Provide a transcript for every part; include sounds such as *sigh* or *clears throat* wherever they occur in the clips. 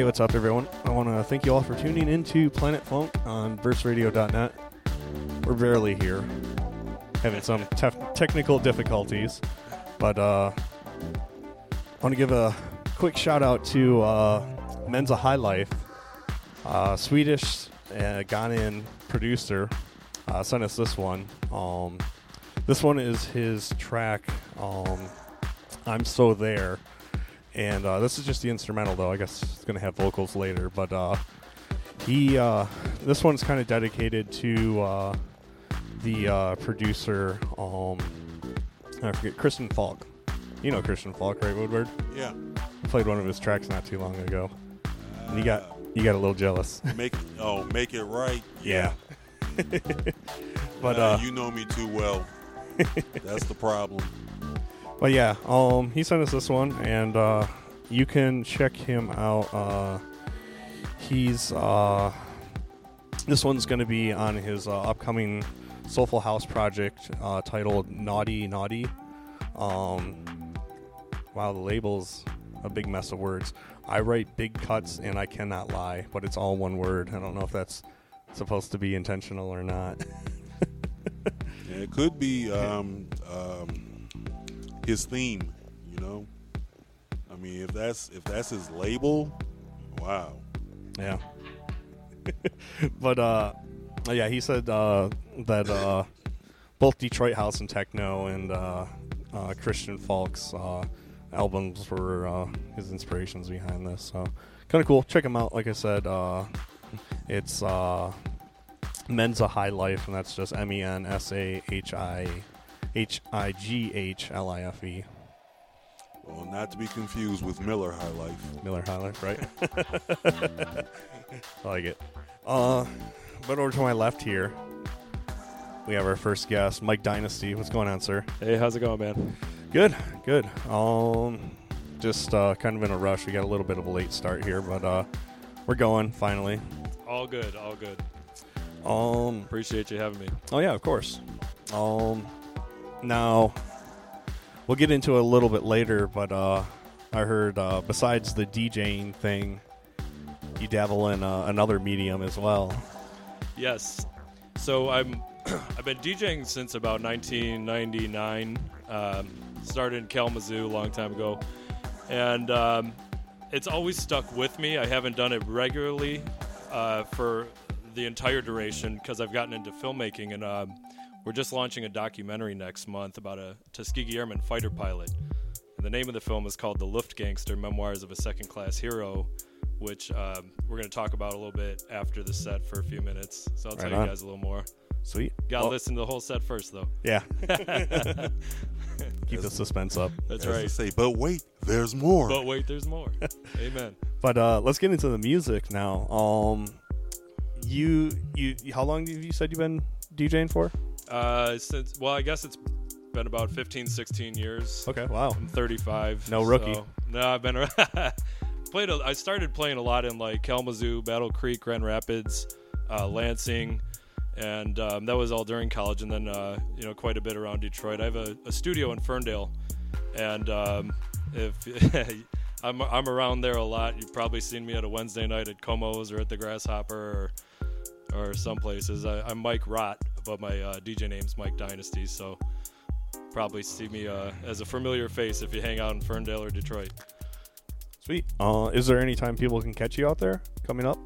Hey, what's up, everyone? I want to thank you all for tuning into Planet Funk on burstradio.net. We're barely here, having some tef- technical difficulties, but uh, I want to give a quick shout out to uh, Mensah High Life, uh, Swedish uh, Ghanaian producer, uh, sent us this one. Um, this one is his track, um, I'm So There. And uh, this is just the instrumental, though. I guess it's going to have vocals later. But uh, he, uh, this one's kind of dedicated to uh, the uh, producer, um, I forget, Christian Falk. You know Christian Falk, right, Woodward? Yeah. I played one of his tracks not too long ago. And you got you got a little jealous. *laughs* Make oh, make it right. Yeah. *laughs* but Uh, uh, you know me too well. *laughs* That's the problem. But yeah, um, he sent us this one, and uh, you can check him out. Uh, he's uh, this one's going to be on his uh, upcoming Soulful House project uh, titled Naughty Naughty. Um, wow, the label's a big mess of words. I write big cuts and I cannot lie, but it's all one word. I don't know if that's supposed to be intentional or not. Yeah, *laughs* it could be um, um, his theme. You know. I mean, if that's if that's his label, wow. Yeah. *laughs* but uh yeah, he said uh that uh both Detroit House and Techno and uh, uh Christian Falk's uh albums were uh his inspirations behind this. So kind of cool. Check him out. Like I said, uh it's uh Mensah High Life and that's just M E N S A H I H I G H L I F E. Well, not to be confused with Miller High Life. Miller High Life, right? *laughs* I like it. Uh, but over to my left here, we have our first guest, Mike Dynasty. What's going on, sir? Hey, how's it going, man? Good, good. Um, just uh, kind of in a rush. We got a little bit of a late start here, but uh, we're going finally. All good, all good. Um, Appreciate you having me. oh yeah, of course. Um, now we'll get into it a little bit later, but uh, I heard uh, besides the DJing thing, you dabble in uh, another medium as well. Yes. So I'm *clears throat* I've been DJing since about 1999. Um, started in Kalamazoo a long time ago, and um, it's always stuck with me. I haven't done it regularly uh, for the entire duration because I've gotten into filmmaking, and um, we're just launching a documentary next month about a Tuskegee Airman fighter pilot. And the name of the film is called The Luftgangster Memoirs of a Second Class Hero, which um, we're going to talk about a little bit after the set for a few minutes. So I'll Right tell on. you guys a little more. Sweet. Got to Well, listen to the whole set first, though. Yeah. *laughs* Keep the suspense up. That's As they right. say, but wait, there's more. But wait, there's more. *laughs* Amen. But uh, let's get into the music now. Um, you you how long have you said you've been DJing for? Uh, since well, I guess it's been about 15, 16 years. Okay. Wow. I'm 35. No rookie. so- no, I've been *laughs* played. A, I started playing a lot in like Kalamazoo, Battle Creek, Grand Rapids, uh, Lansing, and um, that was all during college, and then uh, you know quite a bit around Detroit. I have a, a studio in Ferndale, and um, if *laughs* I'm I'm around there a lot, you've probably seen me at a Wednesday night at Como's or at the Grasshopper or or some places. I, I'm Mike Rott, but my uh, DJ name's Mike Dynasty, so probably see me uh, as a familiar face if you hang out in Ferndale or Detroit. Sweet. Uh, is there any time people can catch you out there coming up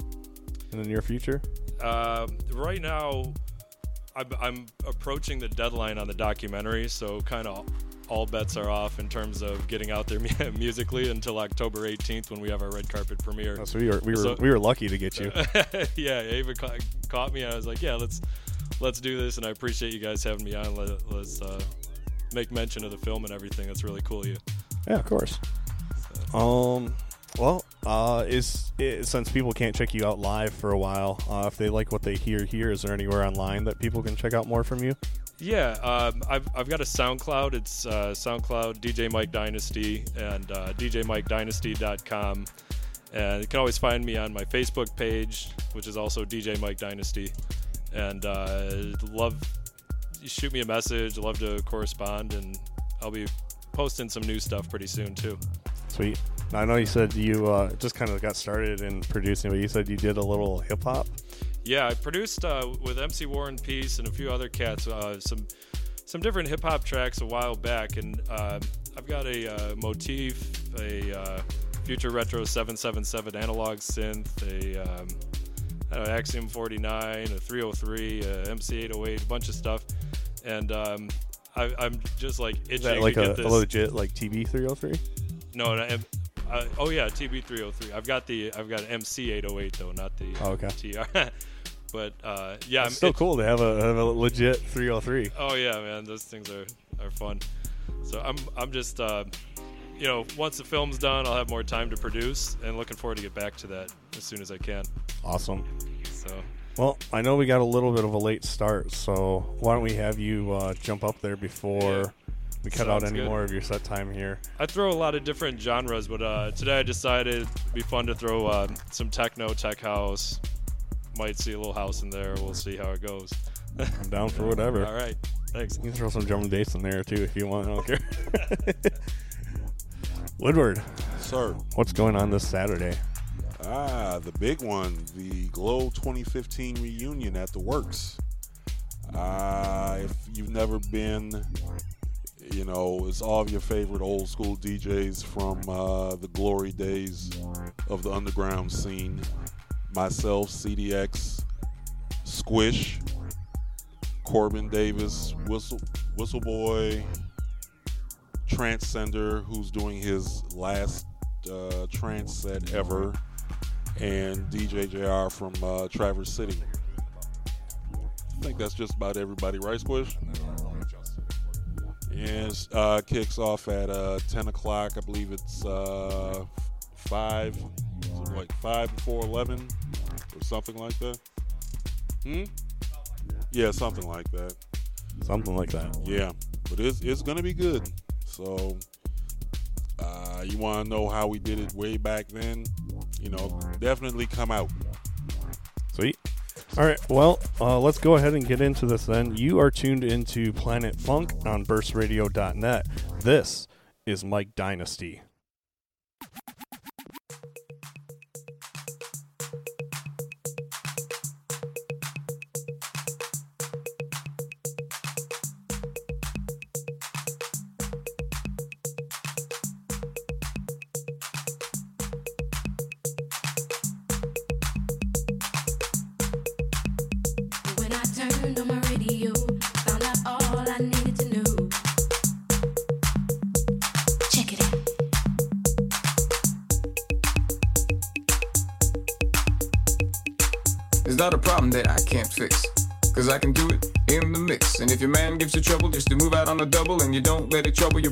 in the near future? Uh, right now, I'm, I'm approaching the deadline on the documentary, so kind of all bets are off in terms of getting out there *laughs* musically until October 18th when we have our red carpet premiere. Oh, so we were we were So- we were lucky to get you. *laughs* yeah, Ava ca- caught me. I was like, yeah, let's let's do this, and I appreciate you guys having me on. Let, let's uh, make mention of the film and everything. That's really cool you. Yeah, of course. Um, well, uh, is, since people can't check you out live for a while, uh, if they like what they hear here, is there anywhere online that people can check out more from you? Yeah, um, I've, I've got a SoundCloud. It's uh, SoundCloud DJ Mike Dynasty and uh, DJMikeDynasty.com. And you can always find me on my Facebook page, which is also DJ Mike Dynasty. And uh, love, shoot me a message. Love to correspond, and I'll be posting some new stuff pretty soon too. Sweet. I know you said you uh, just kind of got started in producing, but you said you did a little hip hop. Yeah, I produced uh, with MC Warren Peace and a few other cats uh, some some different hip hop tracks a while back, and um I've got a uh, motif, a uh, Future Retro 777 analog synth, a um, I don't know, Axiom 49, a 303, a MC 808, a bunch of stuff, and um, I, I'm just like itching Is that like a, a legit like TB 303? no, no, uh, oh yeah, TB 303. I've got the I've got MC 808 though, not the Oh, okay. TR. *laughs* but uh, yeah, It's still itch- cool to have a, have a legit 303. Oh yeah, man, those things are, are fun. So I'm I'm just uh, you know once the film's done, I'll have more time to produce, and looking forward to get back to that as soon as I can. Awesome. So Well, I know we got a little bit of a late start, so why don't we have you uh, jump up there before Yeah. we cut out any good. more of your set time here? I throw a lot of different genres, but uh, today I decided it'd be fun to throw uh, some techno, tech house. Might see a little house in there. We'll see how it goes. I'm down for whatever. All right, thanks. You can throw some drum and bass in there too if you want. I don't care. *laughs* Woodward, Sir. what's going on this Saturday? Ah, the big one, the Glow 2015 reunion at the Works. Uh, if you've never been, you know, it's all of your favorite old school DJs from uh, the glory days of the underground scene. Myself, CDX, Squish, Corbin Davis, Whistle, Whistleboy, Transcender, who's doing his last uh, trance set ever, and DJ JR from uh, Traverse City. I think that's just about everybody, right, Squish? And uh, kicks off at uh, 10 o'clock. I believe it's uh, 5, is it like 5 before 11 or something like that. Hmm? Yeah, something like that. Something like that. Yeah, but it's it's gonna be good. So, uh, you want to know how we did it way back then? You know, definitely come out. Sweet. All right. Well, uh, let's go ahead and get into this then. You are tuned into Planet Funk on burstradio.net. This is Mike Dynasty. Gives you trouble, just to move out on a double and you don't let it trouble your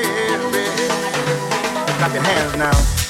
Clap your hands now.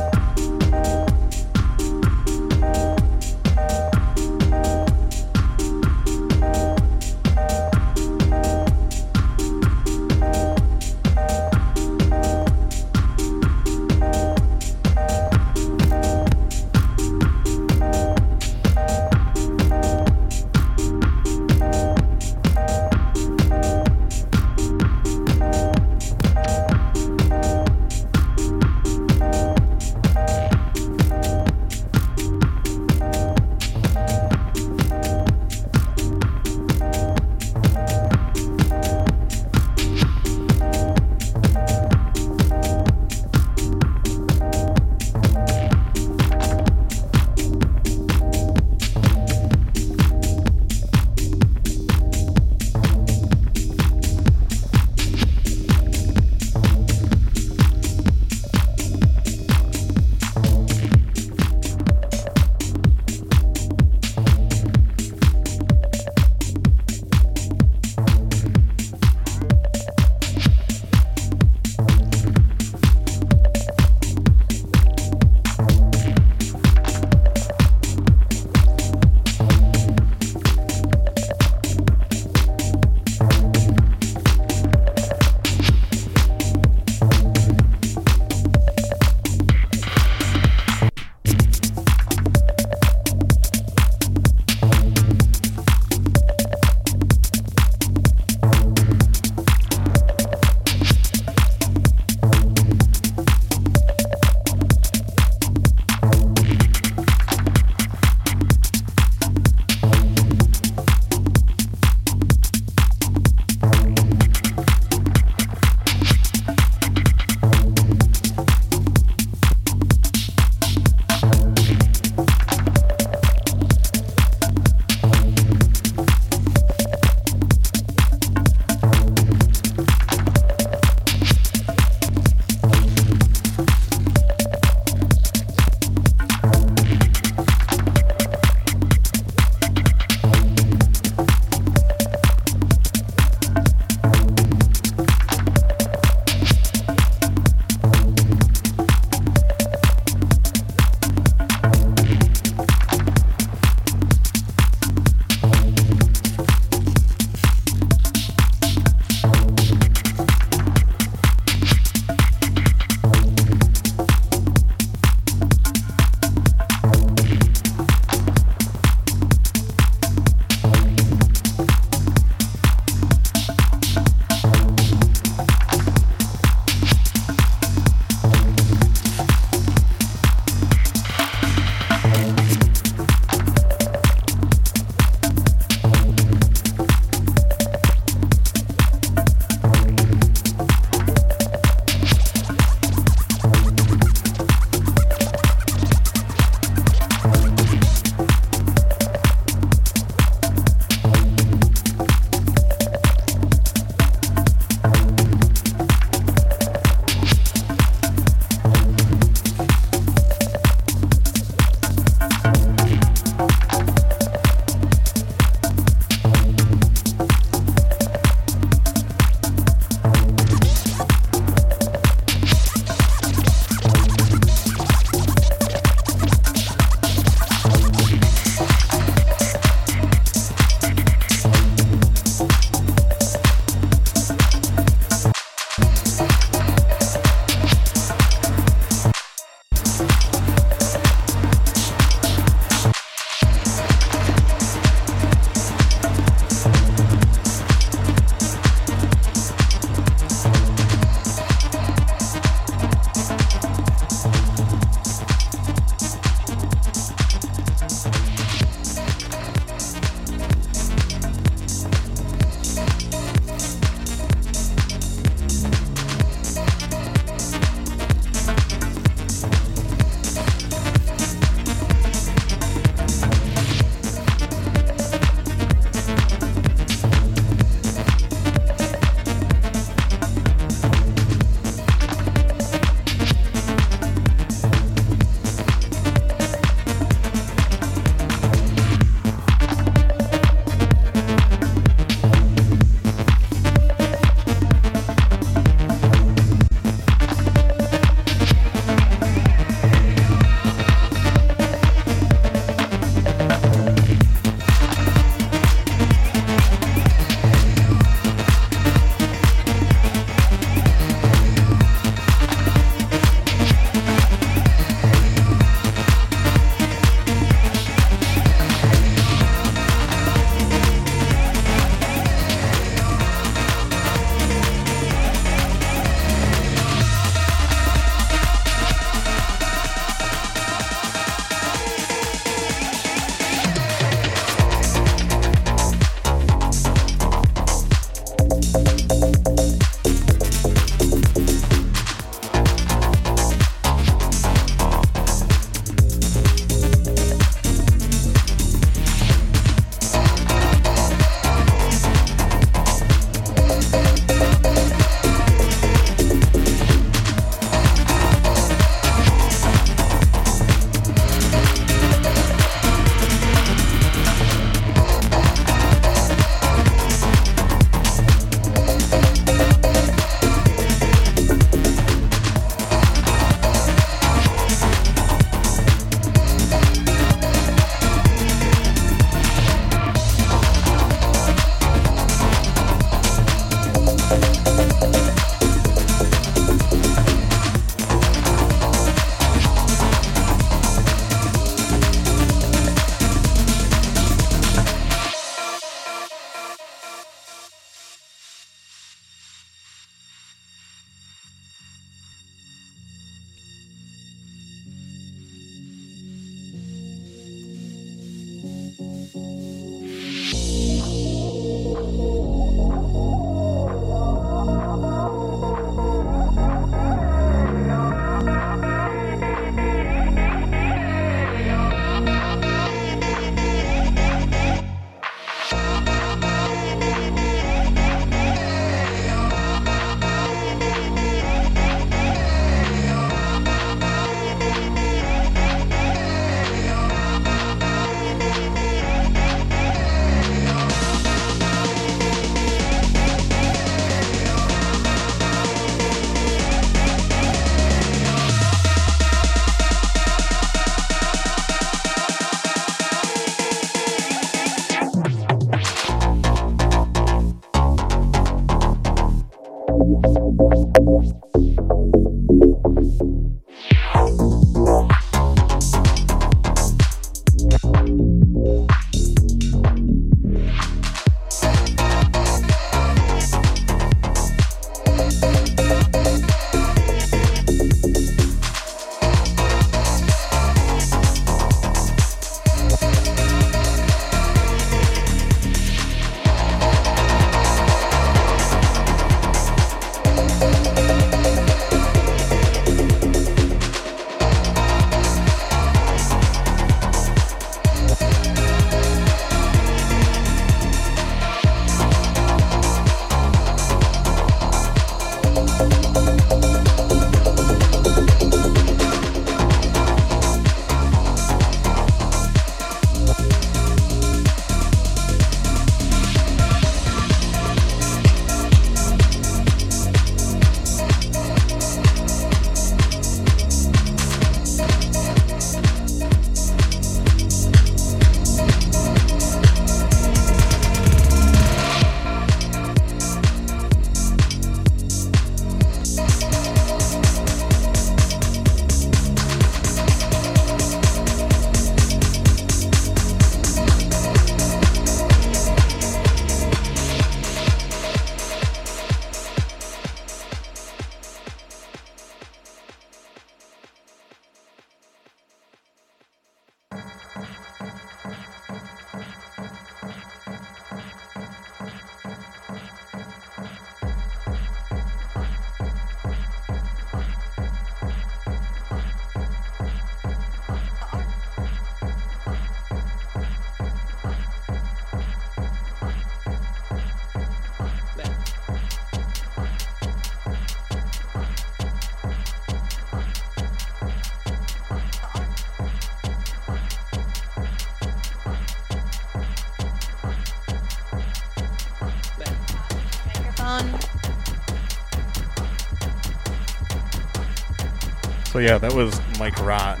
Yeah, that was Mike Rott,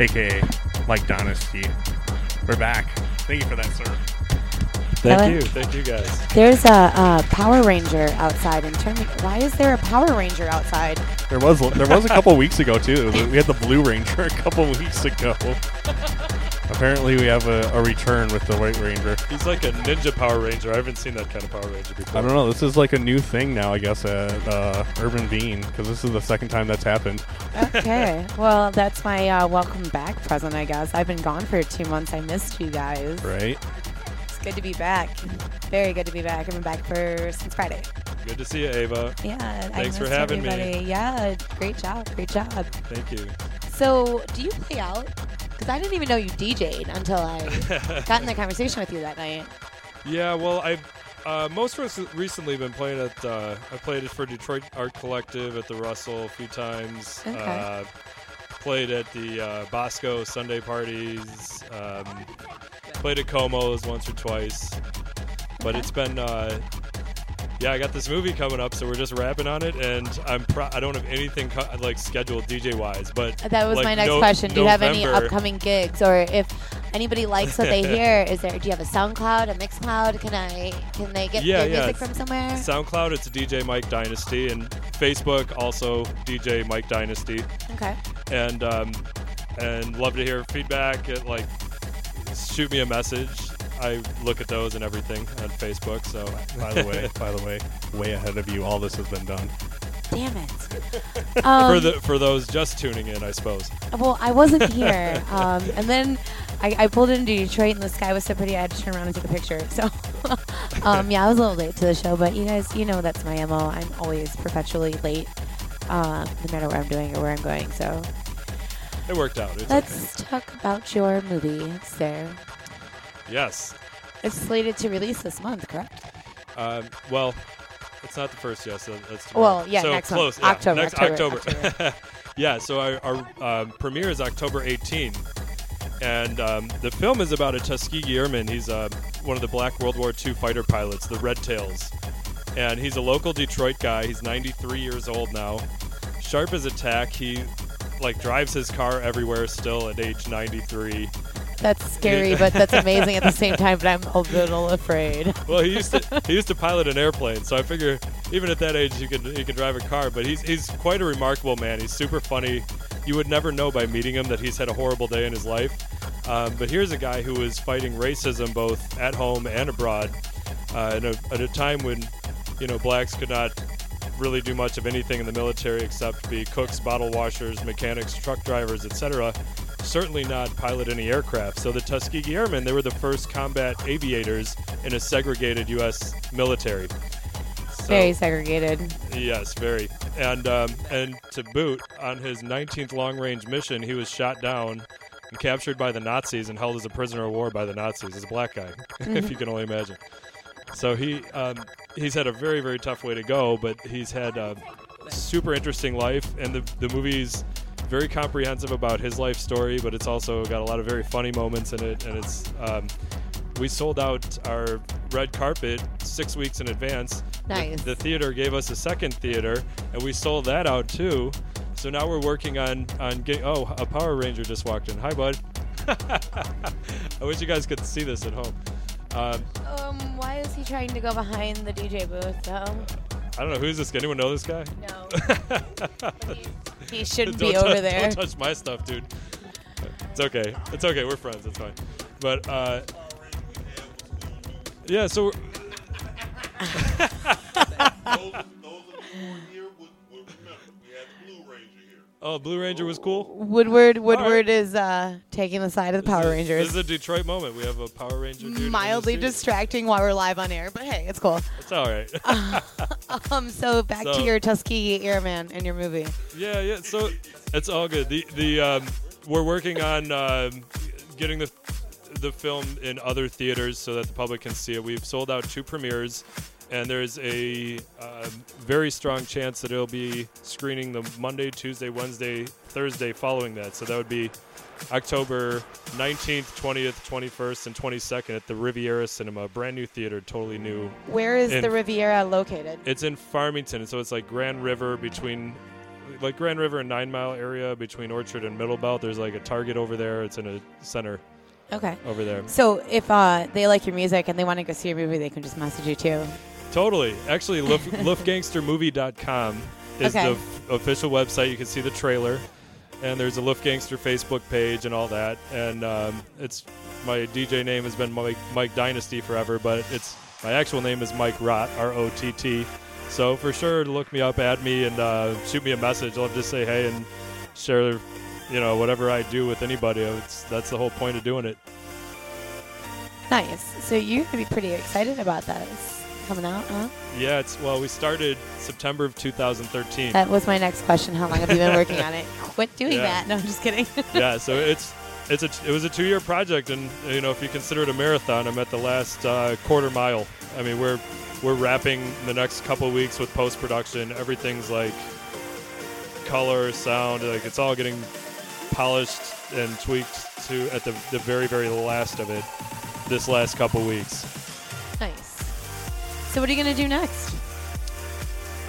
aka Mike Dynasty. We're back. Thank you for that, sir. Thank Ellen? you, thank you guys. There's a, a Power Ranger outside. in turn me, why is there a Power Ranger outside? There was there was a couple weeks ago too. *laughs* We had the Blue Ranger a couple weeks ago. *laughs* Apparently, we have a, a return with the White Ranger. He's like a ninja Power Ranger. I haven't seen that kind of Power Ranger before. I don't know. This is like a new thing now, I guess, at uh, Urban Bean because this is the second time that's happened. Okay. well, that's my uh, welcome back present, I guess. I've been gone for two months. I missed you guys. Right? It's good to be back. Very good to be back. I've been back for since Friday. Good to see you, Ava. Yeah. Thanks for having me. Yeah. Great job. Great job. Thank you. So, do you play out? Because I didn't even know you DJ'd until I *laughs* got in the conversation with you that night. Yeah, well, I've uh, most rec- recently been playing at. Uh, I played it for Detroit Art Collective at the Russell a few times. Okay. Uh, played at the uh, Bosco Sunday parties. Um, played at Como's once or twice. But it's been. Uh, yeah, I got this movie coming up, so we're just rapping on it, and I'm pro- I don't have anything co- like scheduled DJ wise, but That was like, my next no- question. Do you have any upcoming gigs, or if anybody likes what they hear, is there? Do you have a SoundCloud, a MixCloud? Can I? Can they get Yeah, their yeah, music from somewhere? SoundCloud, it's DJ Mike Dynasty, and Facebook also DJ Mike Dynasty, Okay. and um, and love to hear feedback. At, like, shoot me a message. I look at those and everything on Facebook. So By the way, *laughs* by the way, way ahead of you. All this has been done. Damn it. *laughs* Um, for the for those just tuning in, I suppose. Well, I wasn't here, *laughs* um, and then I, I pulled into Detroit and the sky was so pretty I had to turn around and take a picture. So, *laughs* um, yeah, I was a little late to the show, but you guys, you know that's my mo. I'm always perpetually late, um, no matter what I'm doing or where I'm going. So It worked out. It's let's talk about your movie, sir. Yes. It's slated to release this month, correct? Um, well, it's not the first. Yes, so that's tomorrow. Well, yeah, so next month. close. yeah, October, Next October, October. *laughs* yeah. So our, our um, premiere is October 18, and um, the film is about a Tuskegee Airman. He's uh, one of the Black World War II fighter pilots, the Red Tails, and he's a local Detroit guy. He's 93 years old now. Sharp as a tack. He like drives his car everywhere still at age 93. That's scary, *laughs* but that's amazing at the same time. But I'm a little afraid. *laughs* well, he used to *laughs* he used to pilot an airplane, so I figure even at that age he could he could drive a car. But he's he's quite a remarkable man. He's super funny. You would never know by meeting him that he's had a horrible day in his life. Um, but here's a guy who is fighting racism both at home and abroad, uh, in a, at a time when you know blacks could not really do much of anything in the military except be cooks, bottle washers, mechanics, truck drivers, etc. Certainly not pilot any aircraft. So the Tuskegee Airmen, they were the first combat aviators in a segregated U.S. military. So- Very segregated. Yes, very. And um, and to boot, on his 19th long-range mission, he was shot down and captured by the Nazis and held as a prisoner of war by the Nazis. As a black guy, *laughs* if you can only imagine. So he um, he's had a very very tough way to go, but he's had a super interesting life, and the the movie's very comprehensive about his life story, but it's also got a lot of very funny moments in it, and it's. Um, we sold out our red carpet six weeks in advance. The- Nice. The, theater gave us a second theater, and we sold that out too. So now we're working on on getting. Oh, a Power Ranger just walked in. Hi, bud. *laughs* I wish you guys could see this at home. Um, Um, why is he trying to go behind the DJ booth though? I don't know who's this. guy? Anyone know this guy? No. *laughs* He shouldn't Don't be touch- over there. Don't touch my stuff, dude. It's okay. It's okay. We're friends. It's fine. But uh, yeah. So *laughs* *laughs* oh, Blue Ranger was cool. Woodward right. Woodward is uh, taking the side of the Power This Rangers. This is a Detroit moment. We have a Power Ranger dude. Mildly distracting while we're live on air, but hey, it's cool. It's all right. *laughs* Um, so back So- to your Tuskegee Airman and your movie. Yeah, yeah. So it's all good. The the um, we're working on um, getting the the film in other theaters so that the public can see it. We've sold out two premieres, and there's a um, very strong chance that it'll be screening the Monday, Tuesday, Wednesday, Thursday following that. So that would be October 19th, 20th, 21st, and 22nd at the Riviera Cinema, brand new theater, totally new. Where is In- the Riviera located? It's in Farmington, so it's like Grand River between, like Grand River and Nine Mile area between Orchard and Middlebelt. There's like a Target over there. It's in a center Okay. over there. So if uh, they like your music and they want to go see your movie, they can just message you too. Totally. Actually, Luf- *laughs* LuftGangsterMovie.com is Okay. the f- official website. You can see the trailer, and there's a Luftgangster Facebook page and all that. And um, it's my DJ name has been Mike, Mike Dynasty forever, but it's my actual name is Mike Rott, R O T T. So for sure, look me up, add me, and uh, shoot me a message. I'll just say hey and share, you know, whatever I do with anybody. It's, that's the whole point of doing it. Nice. So you're gonna be pretty excited about that. It's coming out, huh? Yeah, it's well, we started September of 2013. That was my next question. How long have you been working on it? *laughs* Quit doing Yeah. that. No, I'm just kidding. *laughs* yeah, so it's it's a it was a two year project, and you know if you consider it a marathon, I'm at the last uh, quarter mile. I mean, we're we're wrapping the next couple weeks with post production. Everything's like color, sound, like it's all getting polished and tweaked to at the the very very last of it. This last couple weeks. So what are you gonna do next?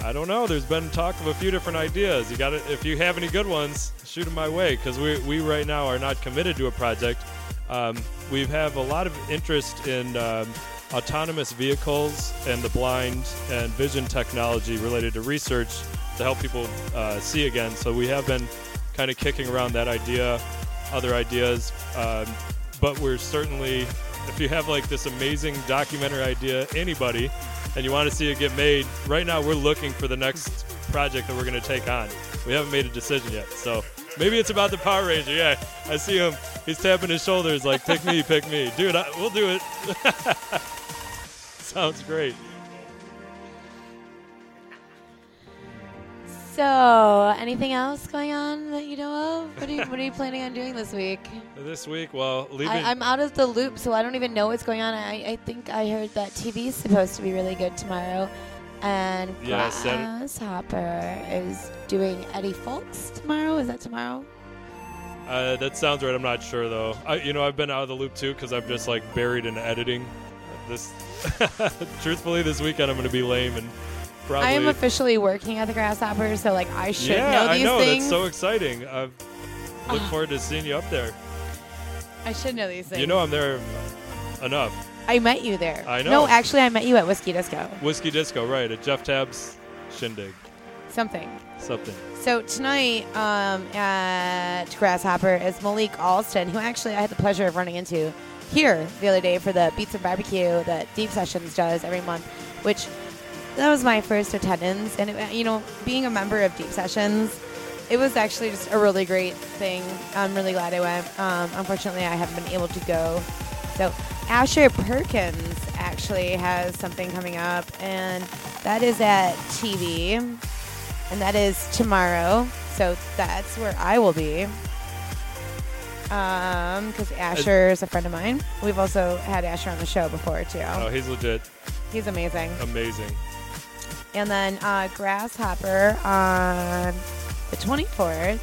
I don't know. There's been talk of a few different ideas. You got to If you have any good ones, shoot them my way because we we right now are not committed to a project. Um, we have a lot of interest in um, autonomous vehicles and the blind and vision technology related to research to help people uh, see again. So we have been kind of kicking around that idea, other ideas, um, but we're certainly. If you have like this amazing documentary idea, anybody, and you want to see it get made, right now we're looking for the next project that we're going to take on. We haven't made a decision yet, so Maybe it's about the Power Ranger. Yeah, I see him. He's tapping his shoulders like, "Pick me, pick me, dude. I, we'll do it." *laughs* Sounds great. So, anything else going on that you know of? What are you, what are you planning on doing this week? This week, well, leaving. I, I'm out of the loop, so I don't even know what's going on. I, I think I heard that TV's supposed to be really good tomorrow, and Yeah, Grasshopper is doing Eddie Fowlkes tomorrow. Is that tomorrow? Uh, that sounds right. I'm not sure though. I, you know, I've been out of the loop too because I'm just like buried in editing. This, *laughs* truthfully, this weekend I'm going to be lame and probably. I am officially working at the Grasshopper, so like I should yeah, know these things. I know. things. That's so exciting. I look forward to seeing you up there. *sighs* I should know these things. You know, I'm there enough. I met you there. I know. No, actually, I met you at Whiskey Disco. Whiskey Disco, right? At Jeff Tab's shindig, Something. something. So tonight um, at Grasshopper is Malik Alston, who actually I had the pleasure of running into here the other day for the Beats and Barbecue that Deep Sessions does every month, which that was my first attendance. And, it, you know, being a member of Deep Sessions, it was actually just a really great thing. I'm really glad I went. Um, unfortunately, I haven't been able to go. So Asher Perkins actually has something coming up, and that is at TV and that is tomorrow. So that's where I will be. Um, because Asher is a friend of mine. We've also had Asher on the show before too. Oh, he's legit, He's amazing. amazing. And then uh, Grasshopper on the 24th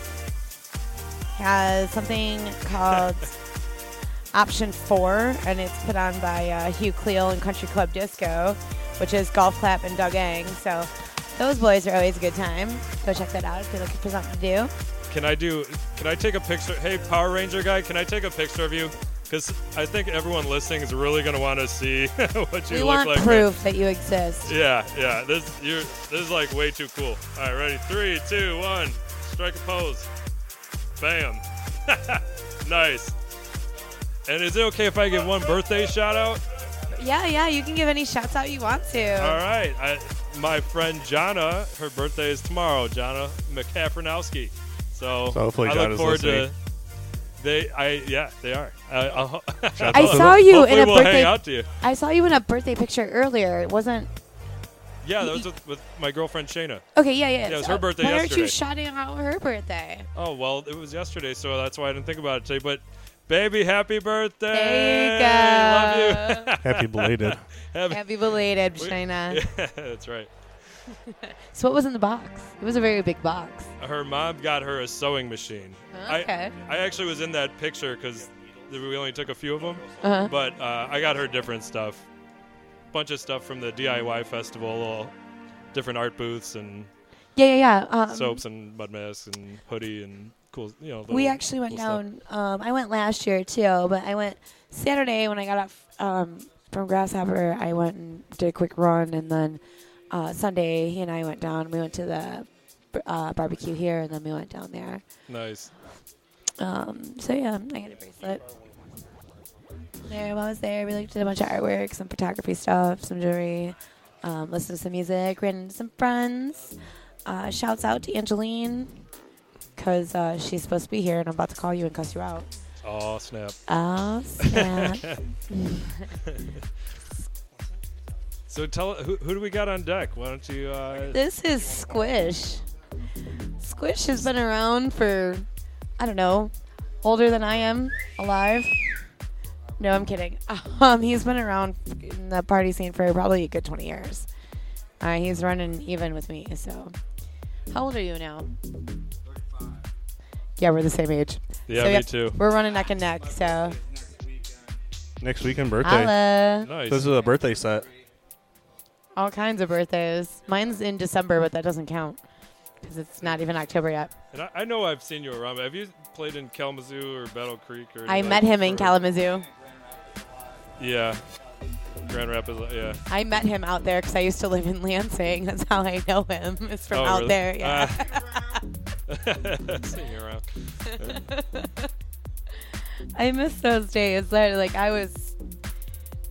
has something called *laughs* Option 4, and it's put on by uh, Hugh Cleel and Country Club Disco, which is Golf Clap and Doug Ang. So those boys are always a good time. Go check that out if you're looking for something to do. Can I do? Can I take a picture? Hey, Power Ranger guy, can I take a picture of you? Because I think everyone listening is really gonna want to see *laughs* what you we look want like. man. proof that you exist. Yeah, yeah. This you this is like way too cool. All right, ready? Three, two, one. Strike a pose. Bam. *laughs* nice. And is it okay if I give one birthday shout out? Yeah, yeah, you can give any shouts out you want to. All right. I, my friend Jana, her birthday is tomorrow. Jana McCaffernowski. So, So hopefully I Jana's look forward listening. to. They, I, yeah, they are. I, I'll, Shout I *laughs* out to saw you in a we'll birthday. out to you. I saw you in a birthday picture earlier. It wasn't. Yeah, that was with, with my girlfriend Shayna. Okay, yeah, yeah. Yeah, it was So her birthday Why aren't you shouting out her birthday? Oh well, it was yesterday, so that's why I didn't think about it today. But, baby, happy birthday! There you Love you. *laughs* Happy belated. happy, Happy belated, we- Shayna. *laughs* Yeah, that's right. *laughs* So what was in the box? It was a very big box. Her mom got her a sewing machine. Okay. I, I actually was in that picture because we only took a few of them. Uh-huh. But uh, I got her different stuff. Bunch of stuff from the DIY festival, little different art booths and Yeah, yeah, yeah. Um, soaps and mud masks and hoodie and cool, you know. we actually went cool down. Um, I went last year too, but I went Saturday when I got off um, from Grasshopper. I went and did a quick run, and then uh, Sunday he and I went down. We went to the uh, barbecue here, and then we went down there. Nice. Um, so yeah, I got a bracelet. There, while I was there, we looked at a bunch of artwork, some photography stuff, some jewelry, um, listened to some music, ran into some friends. Uh, shouts out to Angeline, because uh, she's supposed to be here, and I'm about to call you and cuss you out. Oh snap! Oh, snap. *laughs* *laughs* So tell who, who do we got on deck? Why don't you? Uh, this is Squish. Squish has been around for, I don't know, older than I am alive. No, I'm kidding. *laughs* Um, he's been around in the party scene for probably a good 20 years. Uh, he's running even with me. So, how old are you now? 35. Yeah, we're the same age. Yeah, So, me yeah, too. We're running neck and neck. So, Next weekend birthday. holla. nice. This is a birthday set. All kinds of birthdays. Mine's in December, but that doesn't count because it's not even October yet. And I, I know I've seen you around. But have you played in Kalamazoo or Battle Creek or? I met him in Kalamazoo. Yeah. Grand Rapids. Yeah. I met him out there because I used to live in Lansing. *laughs* That's how I know him. It's from Oh, out really? there. Yeah. Ah. *laughs* Seeing you around. *laughs* I miss those days. Like I was.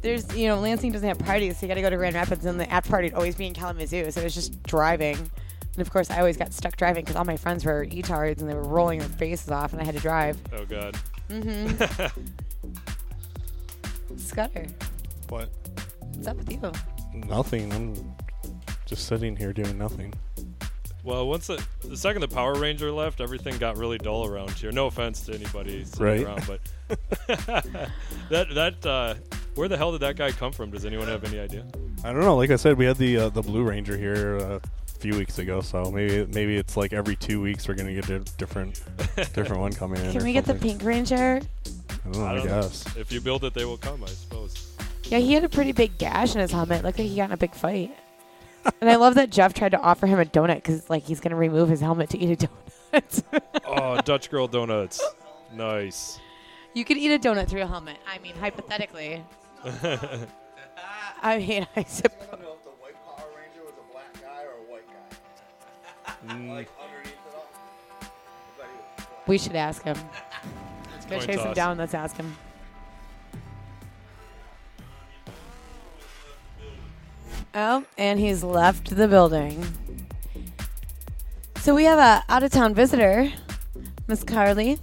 There's you know Lansing doesn't have parties, so you got to go to Grand Rapids, and the after party would always be in Kalamazoo. So it was just driving. And of course, I always got stuck driving because all my friends were etards and they were rolling their faces off, and I had to drive. Oh God. Mm-hmm. *laughs* Scudder, What? what's up with you? Nothing. I'm just sitting here doing nothing. Well, once the, the second the Power Ranger left, everything got really dull around here. No offense to anybody sitting Right. around, but *laughs* *laughs* that that uh, where the hell did that guy come from? Does anyone have any idea? I don't know. Like I said, we had the uh, the Blue Ranger here uh, a few weeks ago, so maybe maybe it's like every two weeks we're gonna get a different *laughs* different one coming in. Can or we get the. Pink Ranger? I don't know. I, don't know. guess. If you build it, they will come, I suppose. Yeah, he had a pretty big gash in his helmet. Looked like he got in a big fight. *laughs* and I love that Jeff tried to offer him a donut because like he's gonna remove his helmet to eat a *laughs* donut. Oh, Dutch Girl Donuts. Nice. you could eat a donut through a helmet. I mean, hypothetically. I mean, I suppose. I don't know if the white Power Ranger was a black guy or a white guy. Mm, Like underneath it all. I thought he was black. We should ask him. Let's go Coin chase him down. Let's ask him. Oh, and he's left the building. So we have a out of town visitor, Miss Carly.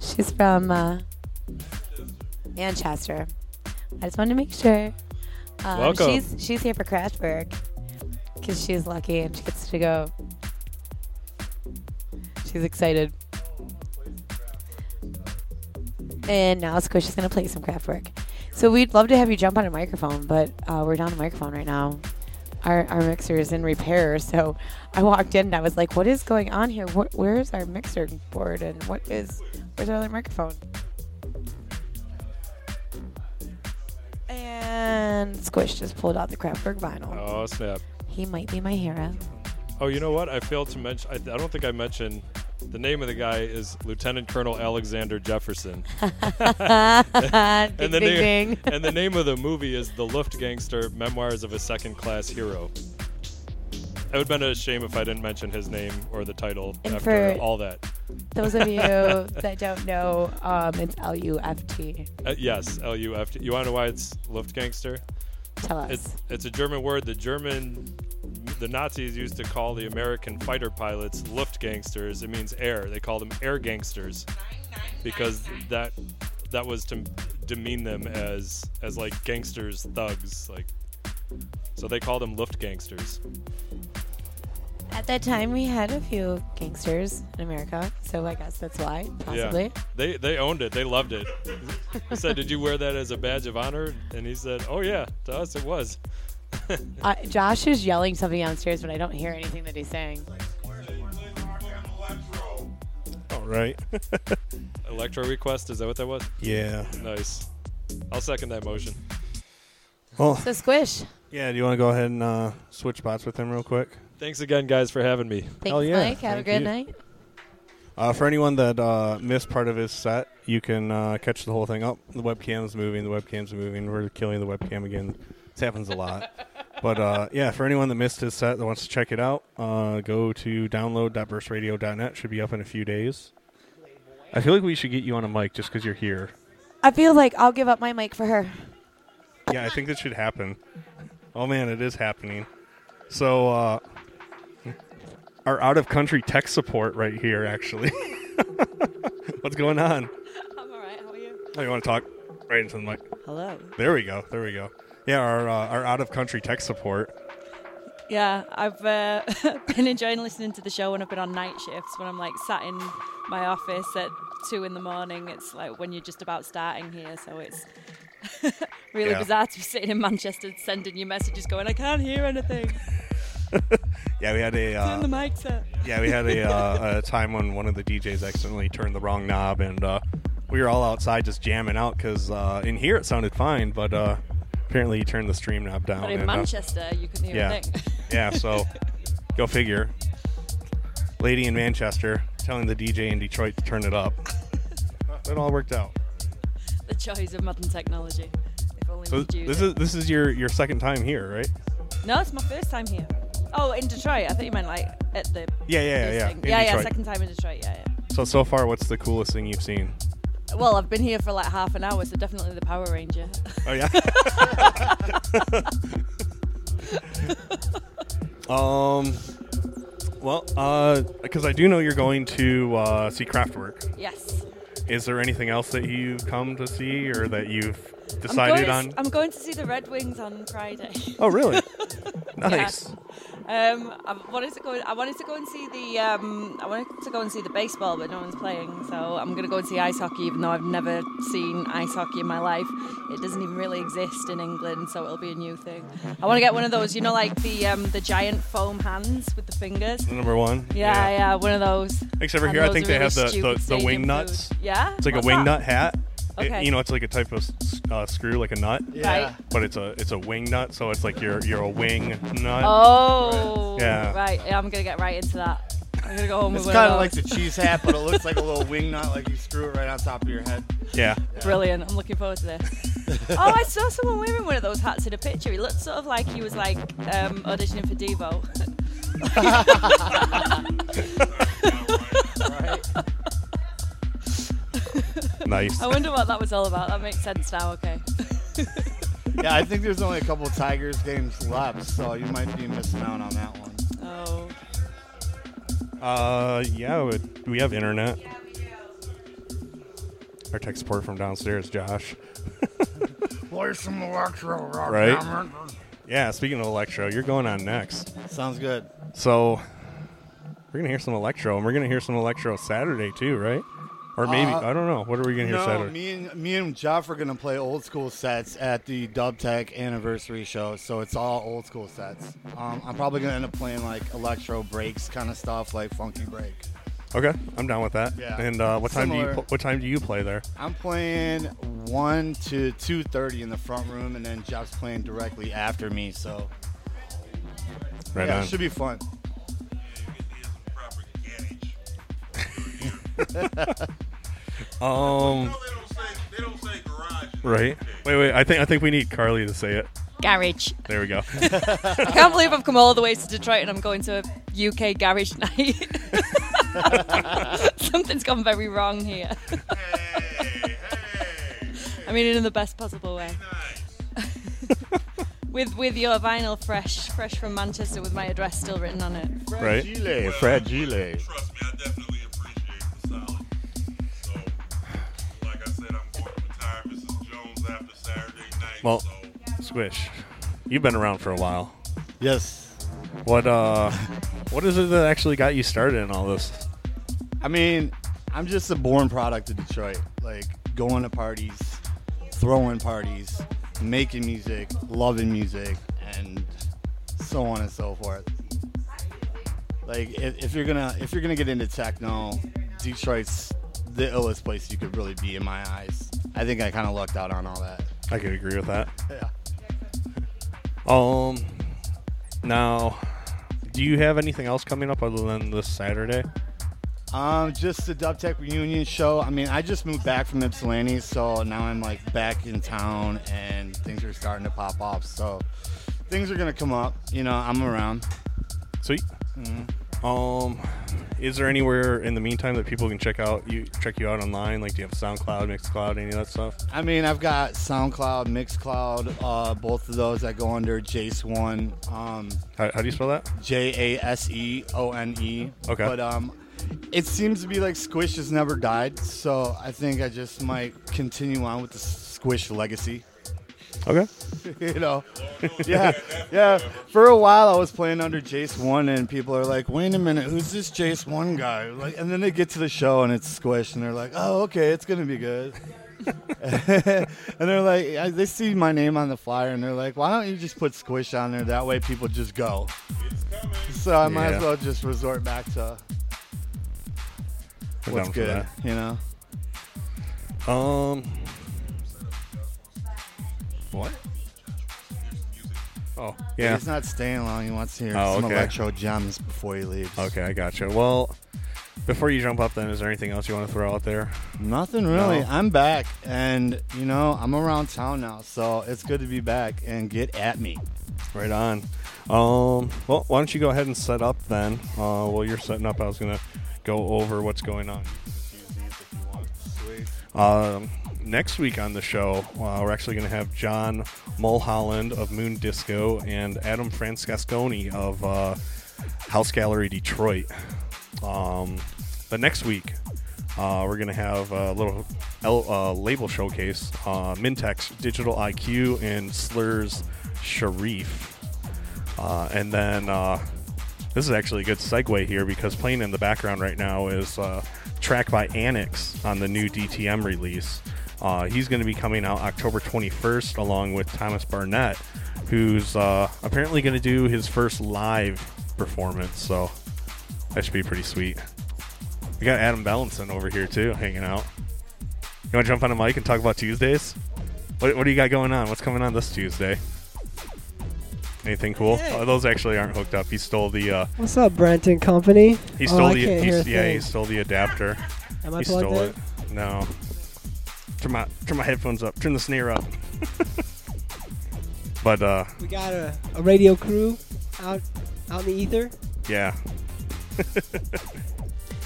She's from uh, Manchester. I just wanted to make sure. Um, Welcome. She's she's here for Kraftwerk because she's lucky and she gets to go. She's excited. And now Squish is going to play some Kraftwerk. So we'd love to have you jump on a microphone, but uh, we're down a microphone right now. Our, our mixer is in repair, *laughs* so I walked in and I was like, "What is going on here? What, where is our mixer board and what is where's our other microphone?" And Squish just pulled out the Kraftwerk vinyl. Oh snap. He might be my hero. Oh, you know what? I failed to mention. I, I don't think I mentioned. The name of the guy is Lieutenant Colonel Alexander Jefferson. ding, *laughs* *laughs* and the ding, name ding. and the name of the movie is The Luftgangster: Memoirs of a Second-Class Hero. It would have been a shame if I didn't mention his name or the title And after for- all that. Those of you *laughs* that don't know, um, it's L U F T. Uh, yes, L U F T. You want to know why it's Luftgangster? Tell us. It's it's a German word. The German, the Nazis used to call the American fighter pilots Luftgangsters. It means air. They called them air gangsters because that that was to demean them as as like gangsters, thugs, like. So they called them Luftgangsters. At that time, we had a few gangsters in America, so I guess that's why, possibly. Yeah, they they owned it. They loved it. I said, "Did you wear that as a badge of honor?" And he said, "Oh yeah, to us it was." *laughs* Uh, Josh is yelling something downstairs, but I don't hear anything that he's saying. All right. *laughs* Electro request. Is that what that was? yeah. Nice. I'll second that motion. Well, So Squish, yeah. Do you want to go ahead and uh, switch spots with him real quick? Thanks again, guys, for having me. thanks, Hell yeah, Mike. Have a good you. night. Uh, for anyone that uh, missed part of his set, you can uh, catch the whole thing up. The webcam's moving. The webcam's moving. We're killing the webcam again. This happens a lot. *laughs* But uh, yeah, for anyone that missed his set that wants to check it out, uh, go to download.burstradio.net. Should be up in a few days. I feel like we should get you on a mic just because you're here. I feel like I'll give up my mic for her. Yeah, I think that should happen. Oh man, it is happening. So, uh, our out of country tech support right here, actually. *laughs* What's going on? I'm alright. How are you? Oh, you want to talk right into the mic? Hello. There we go. There we go. Yeah, our uh, our out of country tech support. Yeah, I've uh, *laughs* been enjoying listening to the show when I've been on night shifts. When I'm like sat in my office at two in the morning, it's like when you're just about starting here. So it's *laughs* really Yeah. bizarre to be sitting in Manchester sending you messages going, I can't hear anything. *laughs* Yeah, we had a *laughs* Turn the uh, mics up. yeah we had a, uh, a time when one of the DJs accidentally turned the wrong knob, and uh, we were all outside just jamming out because uh, in here it sounded fine, but uh, apparently he turned the stream knob down. But in and, uh, Manchester, you couldn't hear yeah. a thing. yeah, so go figure. Lady in Manchester telling the DJ in Detroit to turn it up. It all worked out. *laughs* the joys of modern technology. If only So this is this is your your second time here, right? No, it's my first time here. Oh, in Detroit. I thought you meant like at the. Yeah, yeah, yeah, yeah. thing. Yeah, yeah, Detroit. second time in Detroit. Yeah, yeah. So so far, what's the coolest thing you've seen? Well, I've been here for like half an hour, so definitely the Power Ranger. Oh yeah. *laughs* um, Well, uh, because I do know you're going to uh, see Kraftwerk. Yes. Is there anything else that you've come to see or that you've I'm decided going, on? I'm going to see the Red Wings on Friday. Oh, really? *laughs* Yeah. Nice. Um, I wanted to go. I wanted to go and see the. Um, I wanted to go and see the baseball, but no one's playing. So I'm going to go and see ice hockey, even though I've never seen ice hockey in my life. It doesn't even really exist in England, so it'll be a new thing. *laughs* I want to get one of those. You know, like the um, the giant foam hands with the fingers. Number one. Yeah, yeah, one of those. Except for And here, I think they really have the, the, the stadium wing food. nuts. Yeah? It's like What's a wing that? nut hat. It- you know, it's like a type of uh, screw, like a nut. Yeah. Right. But it's a it's a wing nut, so it's like you're you're a wing nut. Oh, Yeah. right. Yeah, I'm gonna get right into that. I'm gonna go home It's with kind of of like the cheese hat, but it looks like a little wing nut, like you screw it right on top of your head. Yeah. Brilliant. I'm looking forward to this. *laughs* oh, I saw someone wearing one of those hats in a picture. He looked sort of like he was like um, auditioning for Devo. *laughs* *laughs* Nice. I wonder what that was all about. That makes sense now. Okay. *laughs* yeah, I think there's only a couple Tigers games left, so you might be missing out on that one. Oh. Uh, yeah. we- We have internet. Our tech support from downstairs, Josh. *laughs* Play some electro rock, Right? damn it. Yeah. Speaking of electro, you're going on next. Sounds good. So we're gonna hear some electro, and we're gonna hear some electro Saturday too, right? Or maybe Uh, I don't know. What are we gonna hear no, Saturday? me and me and Jeff are gonna play old school sets at the Dubtech anniversary show, so it's all old school sets. Um, I'm probably gonna end up playing like electro breaks kind of stuff, like funky break. Okay, I'm down with that. Yeah. And uh, what time do you what time do you play there? I'm playing one to two thirty in the front room, and then Jeff's playing directly after me. So Right yeah, on. it should be fun. *laughs* *laughs* Um. Right. Wait, wait. I think I think we need Carly to say it. Garage. There we go. I *laughs* can't believe I've come all the way to Detroit and I'm going to a UK garage *laughs* night. *laughs* Something's gone very wrong here. I mean, it in the best possible way. with with your vinyl fresh, fresh from Manchester, with my address still written on it. Right. Fragile, fragile. Well, Squish, you've been around for a while. Yes. What uh, what is it that actually got you started in all this? I mean, I'm just a born product of Detroit. Like going to parties, throwing parties, making music, loving music, and so on and so forth. Like if, if you're gonna if you're gonna get into techno, Detroit's the illest place you could really be in my eyes. I think I kind of lucked out on all that. I could agree with that. *laughs* Yeah. Um, now, do you have anything else coming up other than this Saturday? Um, just the Dubtech reunion show. I mean, I just moved back from Ypsilanti, so now I'm like back in town, and things are starting to pop off. So things are gonna come up. You know, I'm around. Sweet. Mhm. Um, is there anywhere in the meantime that people can check out you check you out online? Like, do you have SoundCloud, Mixcloud, any of that stuff? I mean, I've got SoundCloud, Mixcloud, uh, both of those that go under Jase One. Um, How, how do you spell that? J A S E O N E. Okay. But um, it seems to be like Squish has never died, so I think I just might continue on with the Squish legacy. Okay. *laughs* you know, yeah, yeah. For a while, I was playing under Jase One, and people are like, "Wait a minute, who's this Jase One guy?" Like, and then they get to the show, and it's Squish, and they're like, "Oh, okay, it's gonna be good." *laughs* and they're like, they see my name on the flyer, and they're like, "Why don't you just put Squish on there? That way, people just go." So I might Yeah. as well just resort back to what's good, you know. Um. What? Oh, yeah. He's not staying long. He wants to hear Oh, some okay. electro gems before he leaves. Okay, I gotcha. Well, before you jump up, then, is there anything else you want to throw out there? Nothing really. No? I'm back, and you know I'm around town now, so it's good to be back and get at me. Right on. Um, well, why don't you go ahead and set up then? Uh, while you're setting up, I was gonna go over what's going on. Sweet. Um, next week on the show, uh, we're actually going to have John Mulholland of Moon Disco and Adam Francesconi of uh, House Gallery Detroit. Um, the next week, uh, we're gonna have a little L, uh, label showcase. Uh, Mintex Digital IQ and Slurs Sharif, uh, and then this is actually a good segue here because playing in the background right now is track by Annex on the new DTM release. Uh, he's going to be coming out October 21st along with Thomas Barnett, who's uh, apparently going to do his first live performance. So that should be pretty sweet. We got Adam Bellinson over here too, hanging out. You want to jump on a mic and talk about Tuesdays? What, what do you got going on? What's coming on this Tuesday? Anything cool? Hey. Oh, those actually aren't hooked up. He stole the. Uh, What's up, Brent and Company? he oh, stole I the. can't hear a He, yeah, he stole the adapter. Am I he plugged stole in? it. No. Turn my turn my headphones up. Turn the snare up. *laughs* but uh, We got a, a radio crew out out in the ether. yeah. *laughs*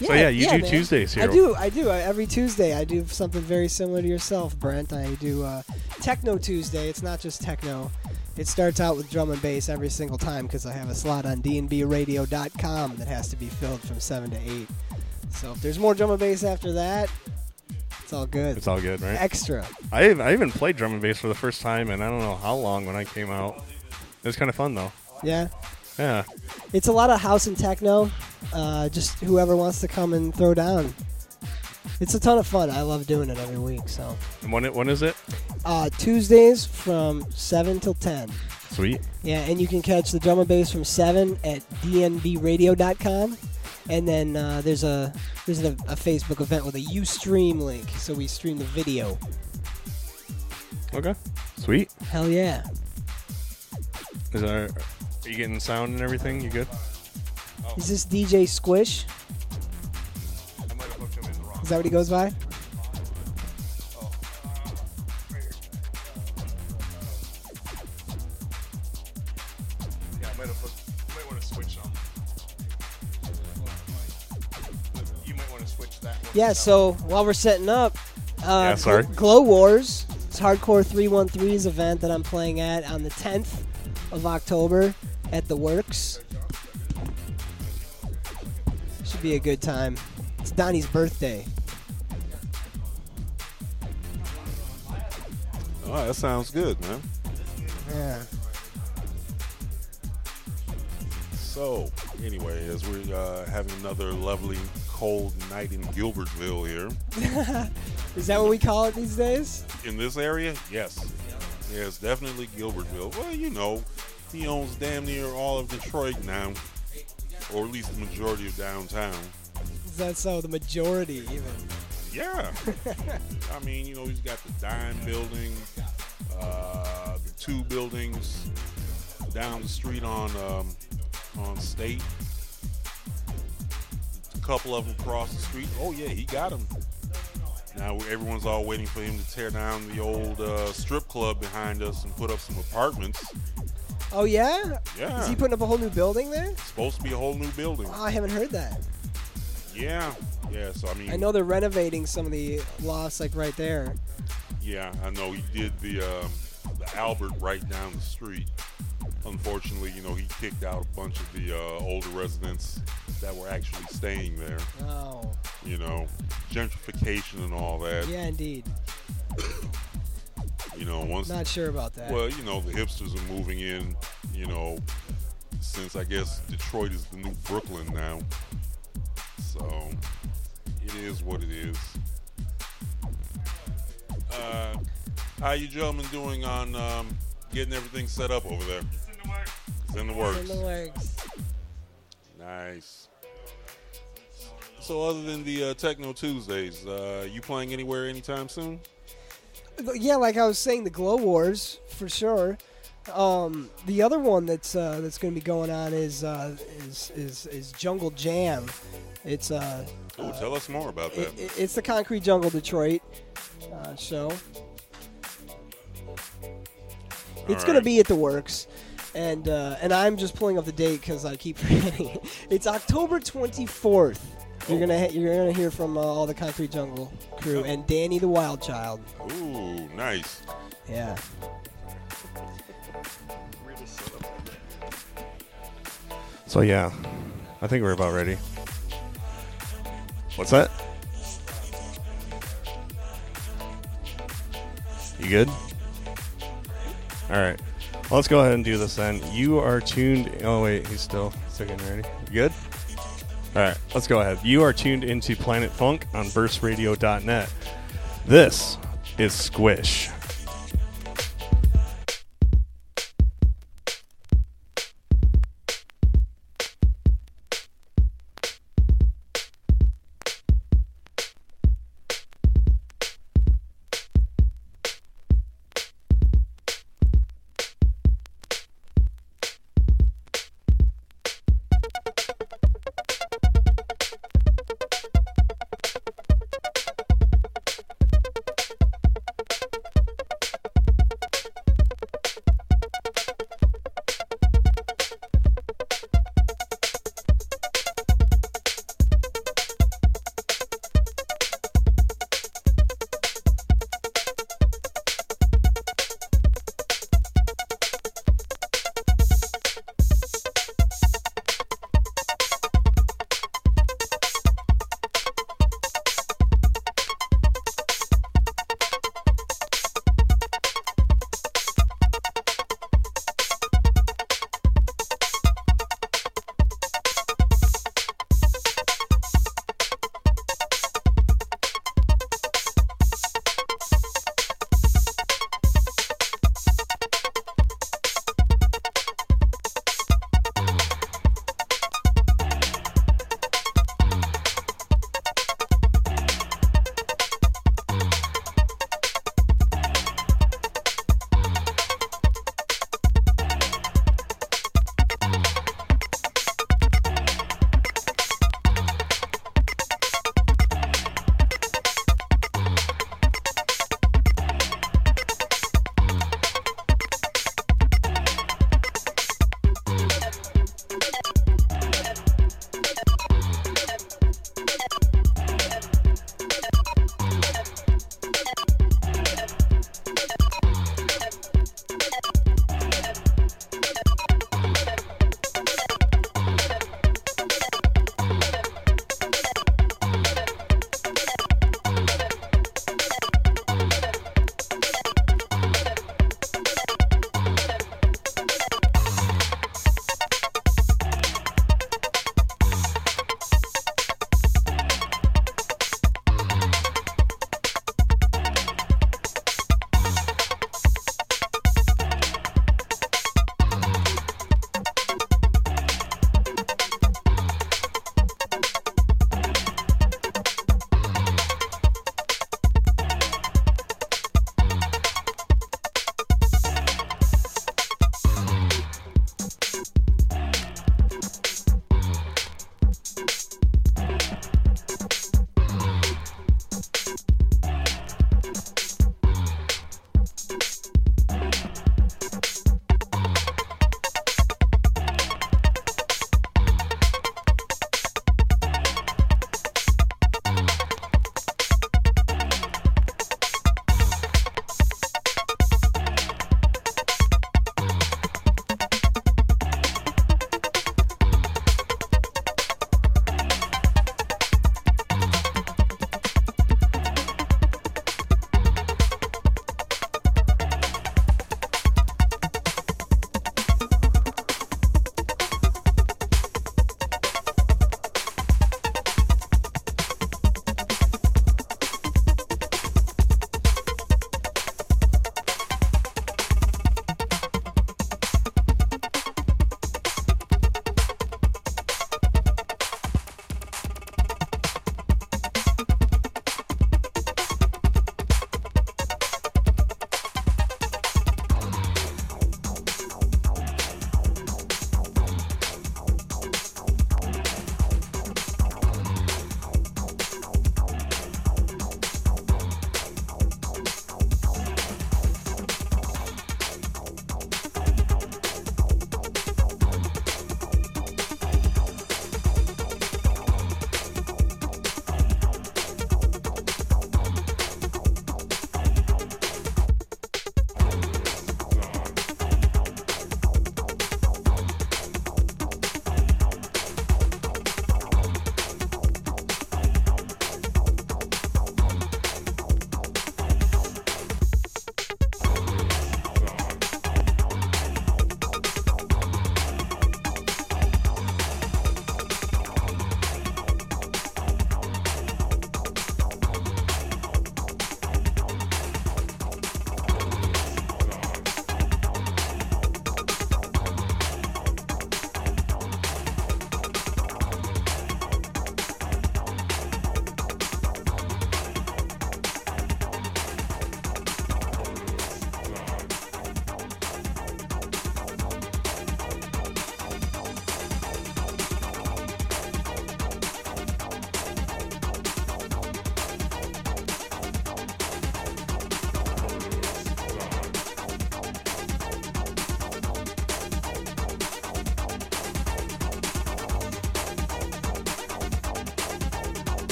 so yeah, you do man. Tuesdays here. I do. I do. Every Tuesday, I do something very similar to yourself, Brent. I do uh, Techno Tuesday. It's not just techno. It starts out with drum and bass every single time because I have a slot on dnbradio.com that has to be filled from seven to eight. So if there's more drum and bass after that, it's all good. It's all good, right? Extra. I even, I even played drum and bass for the first time, and I don't know how long when I came out. It was kind of fun though. Yeah. Yeah. It's a lot of house and techno. Uh, just whoever wants to come and throw down. It's a ton of fun. I love doing it every week. So And when it when is it? uh, Tuesdays from seven till ten. Sweet. Yeah, and you can catch the drum and bass from seven at dnbradio.com. And then uh, there's a there's a, a Facebook event with a UStream link, so we stream the video. Okay. Sweet. Hell yeah! Is there? Are you getting sound and everything? You good? Is this DJ Squish? Is that what he goes by? Yeah, so while we're setting up, uh, Yeah, sorry. Glow Wars, it's Hardcore 313's event that I'm playing at on the 10th of October at the Works. Should be a good time. It's Donnie's birthday. Oh, that sounds good, man. Yeah. So, anyway, as we're uh, having another lovely cold night in Gilbertville here, *laughs* Is that what we call it these days? in this area, yes, yes, definitely Gilbertville. Well, you know, he owns damn near all of Detroit now, or at least the majority of downtown. Is that so? The majority, even. Yeah. *laughs* I mean, you know, he's got the Dime building, uh, the two buildings down the street on um, on State, couple of them across the street. Oh yeah, he got them. Now everyone's all waiting for him to tear down the old uh, strip club behind us and put up some apartments. Oh, yeah? Yeah. Is he putting up a whole new building there? Supposed to be a whole new building. Oh, I haven't heard that. Yeah, yeah. So I mean, I know they're renovating some of the lofts, like right there. Yeah, I know he did the um, the Albert right down the street. Unfortunately, you know, he kicked out a bunch of the uh, older residents that were actually staying there. Oh. You know, gentrification and all that. Yeah, indeed. You know, once Not sure about that. Well, you know, the hipsters are moving in. You know, since I guess Detroit is the new Brooklyn now. So it is what it is. Uh, how you gentlemen doing on um, getting everything set up over there? It's in the works. In the works. Nice. So, other than the uh, Techno Tuesdays, uh, you playing anywhere anytime soon? Yeah, like I was saying, the Glow Wars for sure. Um, the other one that's uh, that's going to be going on is uh, is, is is Jungle Jam. It's uh, Oh, tell us more about that. it, it- it's the Concrete Jungle Detroit uh, show. It's going to be at the Works, and uh, and I'm just pulling up the date because I keep *laughs* forgetting. it's October 24th. You're gonna you're gonna hear from uh, all the Concrete Jungle crew and Danny the Wild Child. Ooh, nice. Yeah. So yeah, I think we're about ready. What's that? You good? All right. Let's go ahead and do this then. You are tuned. Oh wait, he's still still getting ready. Good? All right. Let's go ahead. You are tuned into Planet Funk on BurstRadio.net. This is Squish.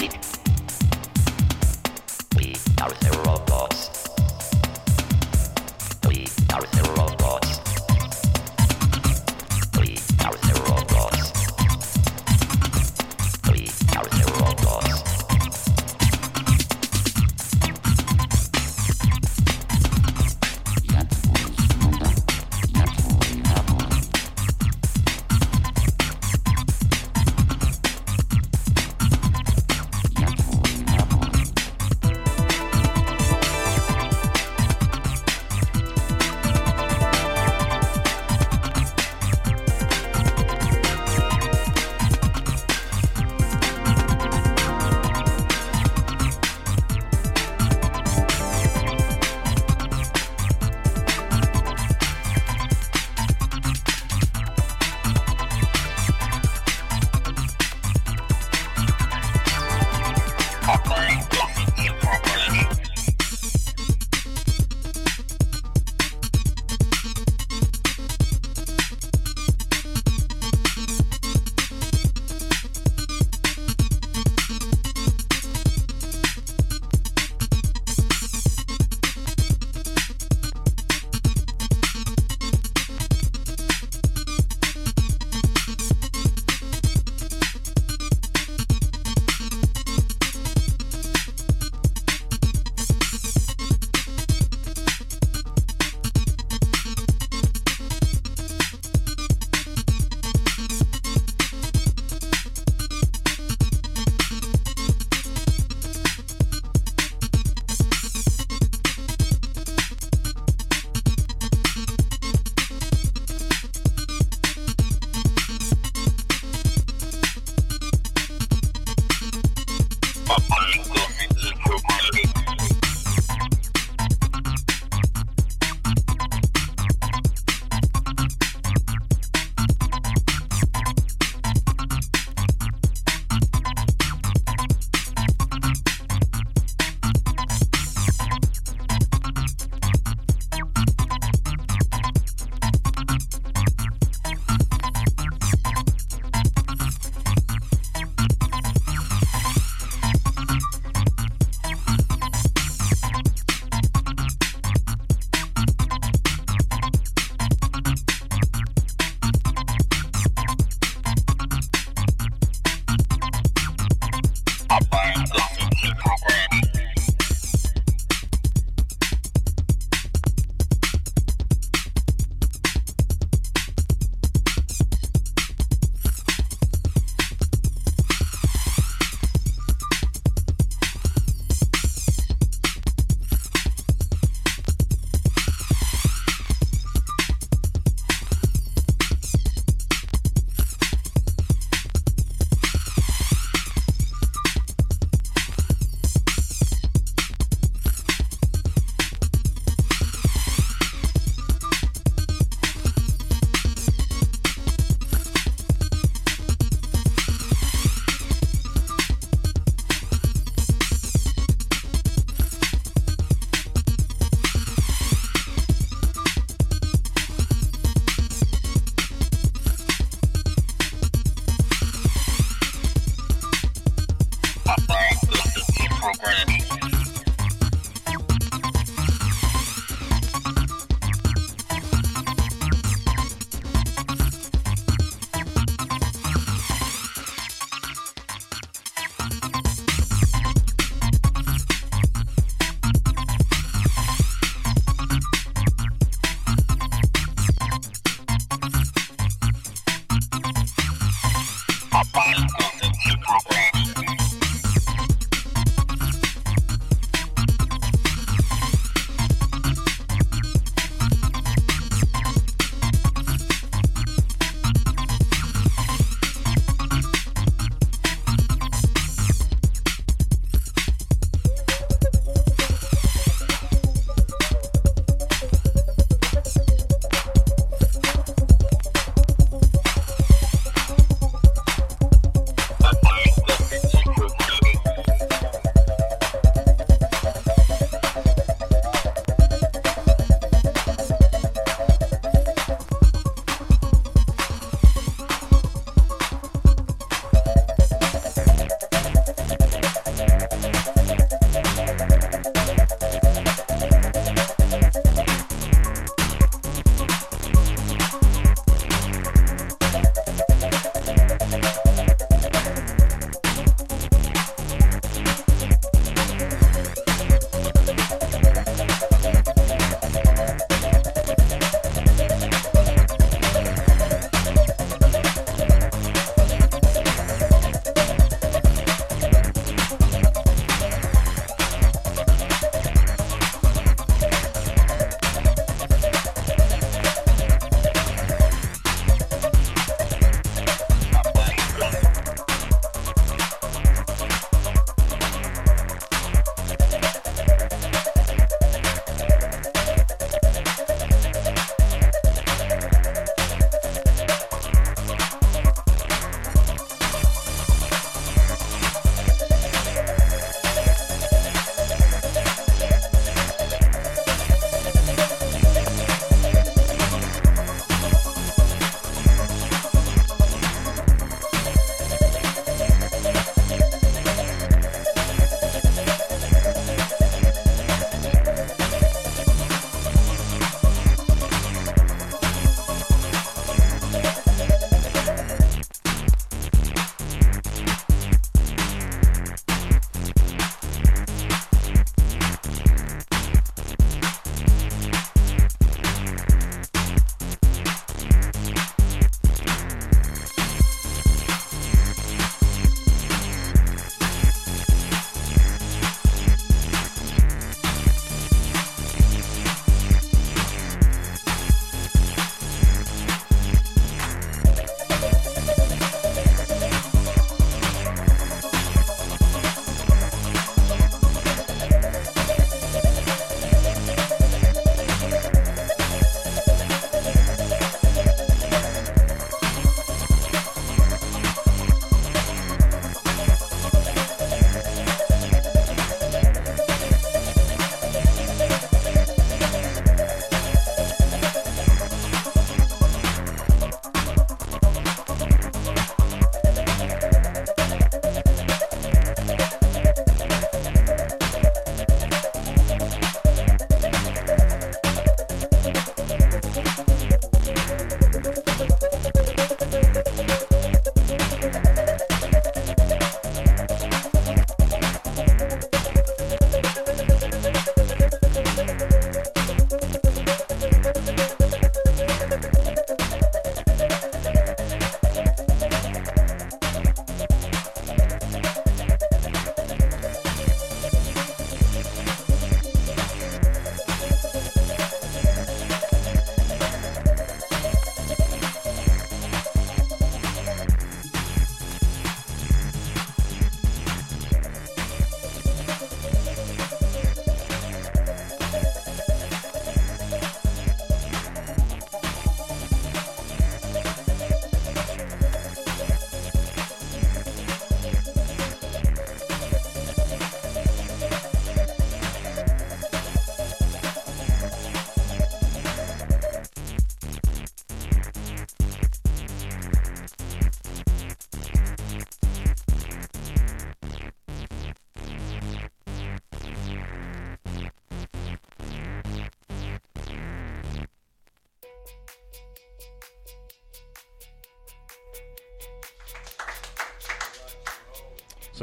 We are the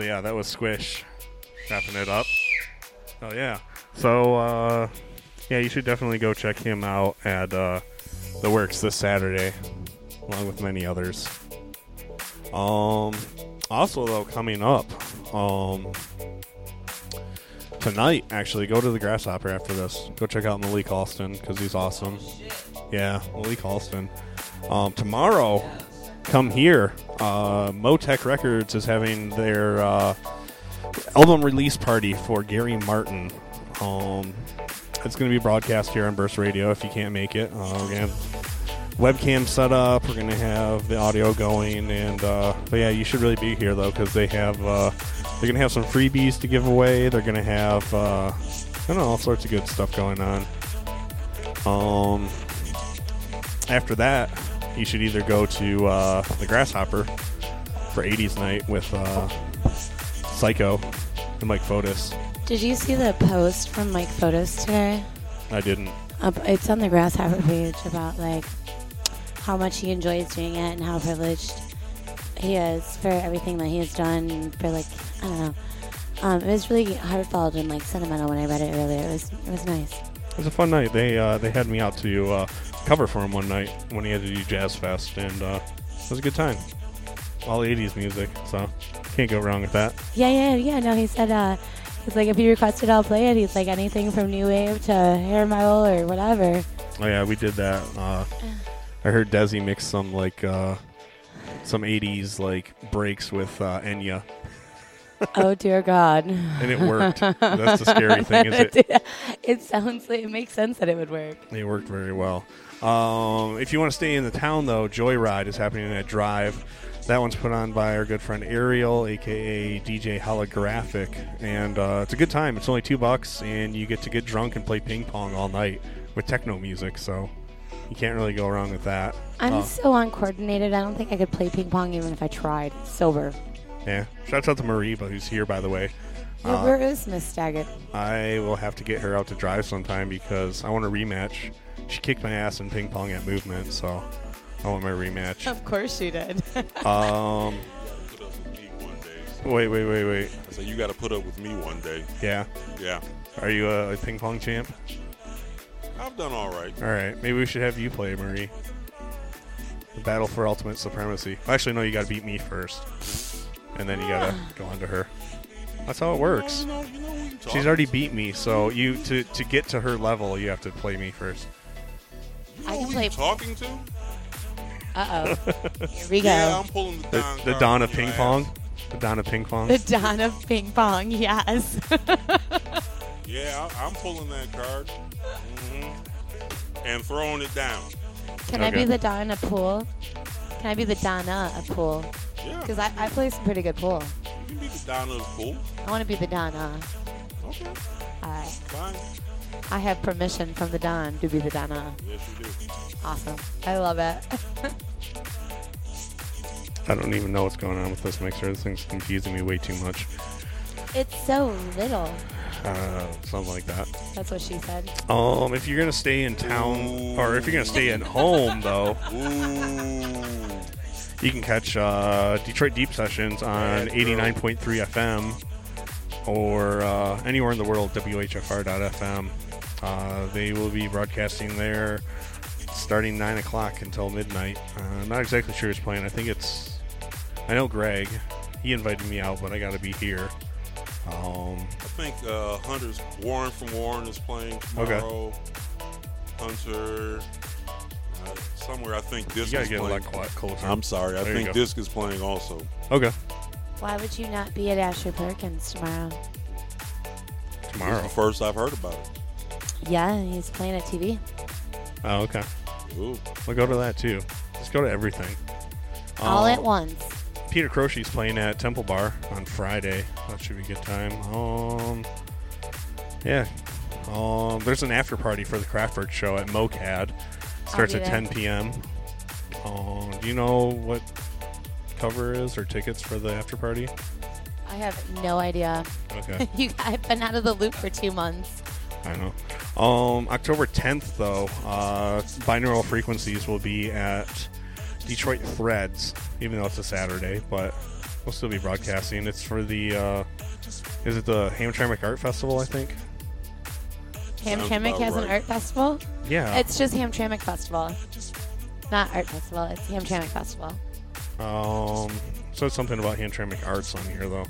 yeah, that was Squish wrapping it up. Oh yeah. So uh, yeah, you should definitely go check him out at uh, the Works this Saturday, along with many others. Um, also though, coming up, um, tonight actually, go to the Grasshopper after this. Go check out Malik Alston because he's awesome. Yeah, Malik Alston. Um, tomorrow, come here. Uh, Motech Records is having their uh, album release party for Gary Martin. Um, it's going to be broadcast here on Burst Radio if you can't make it. Uh, again, webcam set up. We're going to have the audio going, and uh, but yeah, you should really be here though because they have uh, they're going to have some freebies to give away. They're going to have uh, I don't know all sorts of good stuff going on. Um, after that, you should either go to uh, the Grasshopper for 80s night with uh, Psycho and Mike Fotis. Did you see the post from Mike Fotis today? I didn't. Up, it's on the Grasshopper page about like how much he enjoys doing it and how privileged he is for everything that he has done for like I don't know. Um, it was really heartfelt and like sentimental when I read it earlier. It was it was nice. It was a fun night. They uh, they had me out to uh, cover for him one night when he had to do Jazz Fest, and uh, it was a good time. All 80s music, so can't go wrong with that. Yeah, yeah, yeah. No, he said uh, he's like if he requested, I'll play it. He's like anything from new wave to hair metal or whatever. Oh yeah, we did that. Uh, I heard Desi mix some like uh, some '80s like breaks with uh, Enya, *laughs* oh dear God! And it worked. That's the scary thing, is *laughs* it- it sounds like it makes sense that it would work. It worked very well. Um, if you want to stay in the town, though, Joyride is happening at Drive. That one's put on by our good friend Ariel, aka DJ Holographic, and uh, it's a good time. It's only two bucks, and you get to get drunk and play ping pong all night with techno music. So you can't really go wrong with that. I'm Uh, so uncoordinated. I don't think I could play ping pong even if I tried sober. yeah. Shouts out to Mariba, who's here, by the way. Where, Uh, where is Miss Daggett? I will have to get her out to drive sometime because I want a rematch. She kicked my ass in ping pong at movement, so I want my rematch. Of course she did. *laughs* Um. Wait, wait, wait, wait. I said you got to put up with me one day. Yeah. Yeah. Are you a, a ping pong champ? I've done all right. All right. Maybe we should have you play, Marie. The battle for ultimate supremacy. Actually, no. You got to beat me first, and then you got to go on to her. That's how it works. She's already beat me, so you to to get to her level, you have to play me first. I can Who play. you talking to? Uh oh. *laughs* Here we go. Yeah, I'm pulling the The, Don the card dawn of ping pong. The dawn of ping pong. The dawn of ping pong. Yes. *laughs* Yeah, I, I'm pulling that card. hmm And throwing it down. Can I be the Donna pool? Can I be the Donna of pool? Yeah. Because I, I play some pretty good pool. You can be the Don of pool. I want to be the Donna. Okay. All right. Fine. I have permission from the Don to be the Donna. Yes, you do. Awesome. I love it. *laughs* I don't even know what's going on with this mixer. This thing's confusing me way too much. it's so little. Uh, something like that. That's what she said. Um, if you're gonna stay in town, or if you're gonna stay at home, though, you can catch uh, Detroit Deep Sessions on 89.3 FM or uh, anywhere in the world, WHFR.FM. Uh, they will be broadcasting there starting 9 o'clock until midnight. Uh, I'm not exactly sure who's playing. I think it's. I know Greg. He invited me out, but I gotta be here. Um, I think uh, Hunter's Warren from Warren is playing tomorrow. Okay. Hunter. Uh, somewhere I think Disc gotta is get a playing. lot quiet- closer. I'm sorry. I There think. Disc is playing also. okay. Why would you not be at Asher Perkins tomorrow? This Tomorrow. is the first I've heard about it. Yeah, he's playing at TV. Oh, okay. Ooh. We'll go to that too. Just go to everything. All Um, at once. Peter Croce's playing at Temple Bar on Friday. That should be a good time. Um, yeah. Um, there's an after party for the Kraftwerk show at MoCAD. Starts at there. 10 p.m. Um, do you know what cover is or tickets for the after party? I have no idea. Okay. *laughs* you, I've been out of the loop for two months. I know. Um, October 10th, though, uh, binaural frequencies will be at Detroit Threads, even though it's a Saturday. But we'll still be broadcasting. It's for the uh, is it the Hamtramck Art Festival? I think. Hamtramck about has an art festival. Yeah. It's just Hamtramck Festival, not art festival. It's Hamtramck Festival. Um, says something about Hamtramck Arts on here though.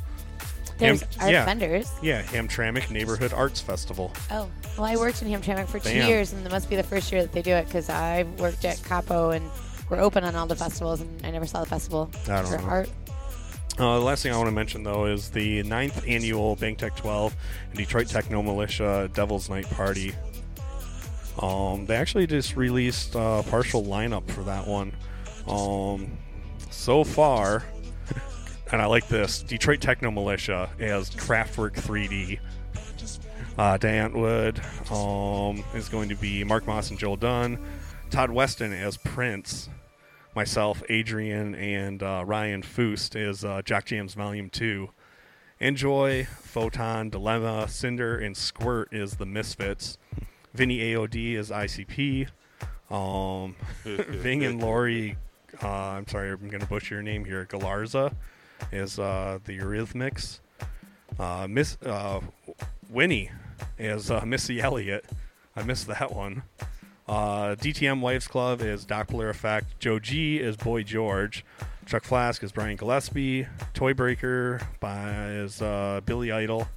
There's art yeah, vendors. Yeah, Hamtramck Neighborhood Arts Festival. Oh, well, I worked in Hamtramck for two Bam. years, and it must be the first year that they do it because I worked at Capo and we're open on all the festivals, and I never saw the festival I don't for know. art. Uh, the last thing I want to mention, though, is the ninth annual Bank Tech 12 and Detroit Techno Militia Devil's Night Party. Um, they actually just released a partial lineup for that one. Um, so far, *laughs* and I like this Detroit Techno Militia as Kraftwerk 3D. Uh, Diane Wood um, is going to be Mark Moss and Joel Dunn. Todd Weston as Prince myself, Adrian, and uh, Ryan Foost is uh, Jock Jams Volume 2. Enjoy, Photon, Dilemma, Cinder, and Squirt is the Misfits. Vinny AOD is ICP. Um, *laughs* Ving and Lori, uh, I'm sorry, I'm going to butcher your name here. Galarza is uh, the Eurythmics. Uh, Miss uh, Winnie is uh, Missy Elliott. I missed that one. Uh, DTM Wives Club is Doppler Effect. Joe G is Boy George. Chuck Flask is Brian Gillespie. Toy Breaker by is Billy Idol.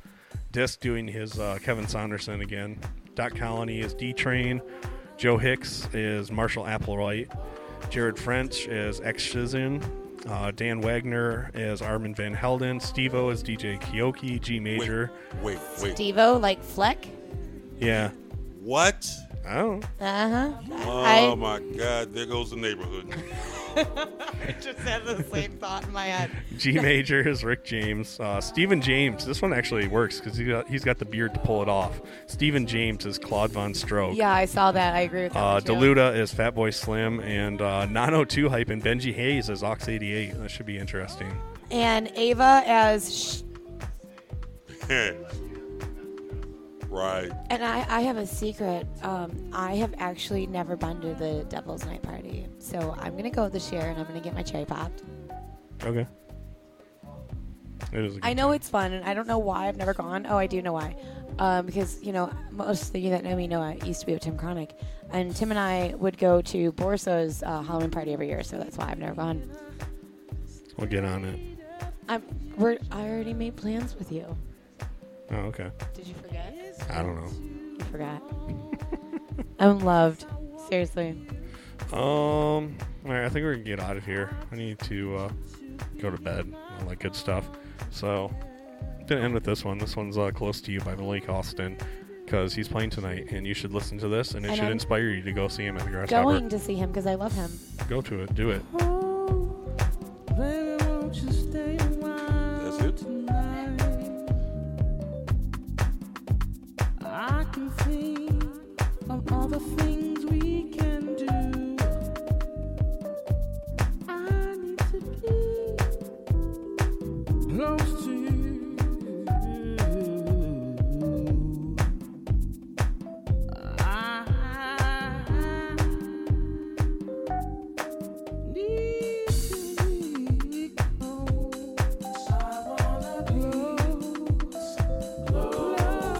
Disc doing his Kevin Saunderson again. Dot Colony is D Train. Joe Hicks is Marshall Applewhite. Jared French is X Shizin. Uh, Dan Wagner is Armand Van Helden. Stevo O is DJ Kioki. G Major. Wait, wait. Devo, like Fleck. Yeah. What? Oh. Uh huh. Oh my God! There goes the neighborhood. *laughs* I just had the same thought in my head. *laughs* G major is Rick James. Uh, Stephen James. This one actually works because he got, he's got the beard to pull it off. Stephen James is Claude Von Stroke. Yeah, I saw that. I agree with that. Uh, one, too. Deluda is Fatboy Slim, and uh, 902 hype and Benji Hayes is Ox 88. That should be interesting. And Ava as. Sh- *laughs* right. and I, I have a secret. Um, I have actually never been to the Devil's Night Party. So I'm going to go this year and I'm going to get my cherry popped. Okay. It is. A good I know it's fun, and I don't know why I've never gone. Oh, I do know why. Um, because, you know, most of you that know me know I used to be with Tim Chronic. And Tim and I would go to Borso's uh, Halloween party every year, so that's why I've never gone. We'll get on it. I'm, we're, I already made plans with you. Oh, okay. Did you forget? I don't know. You forgot. *laughs* I'm loved. Seriously. Um. All right, I think we're gonna get out of here. I need to uh, go to bed. All that good stuff. So, gonna end with this one. This one's uh, close to you by Malik Alston because he's playing tonight, and you should listen to this, and it And should I'm inspire you to go see him at the Grasshopper. Going to see him because I love him. Go to it. Do it. Baby, the things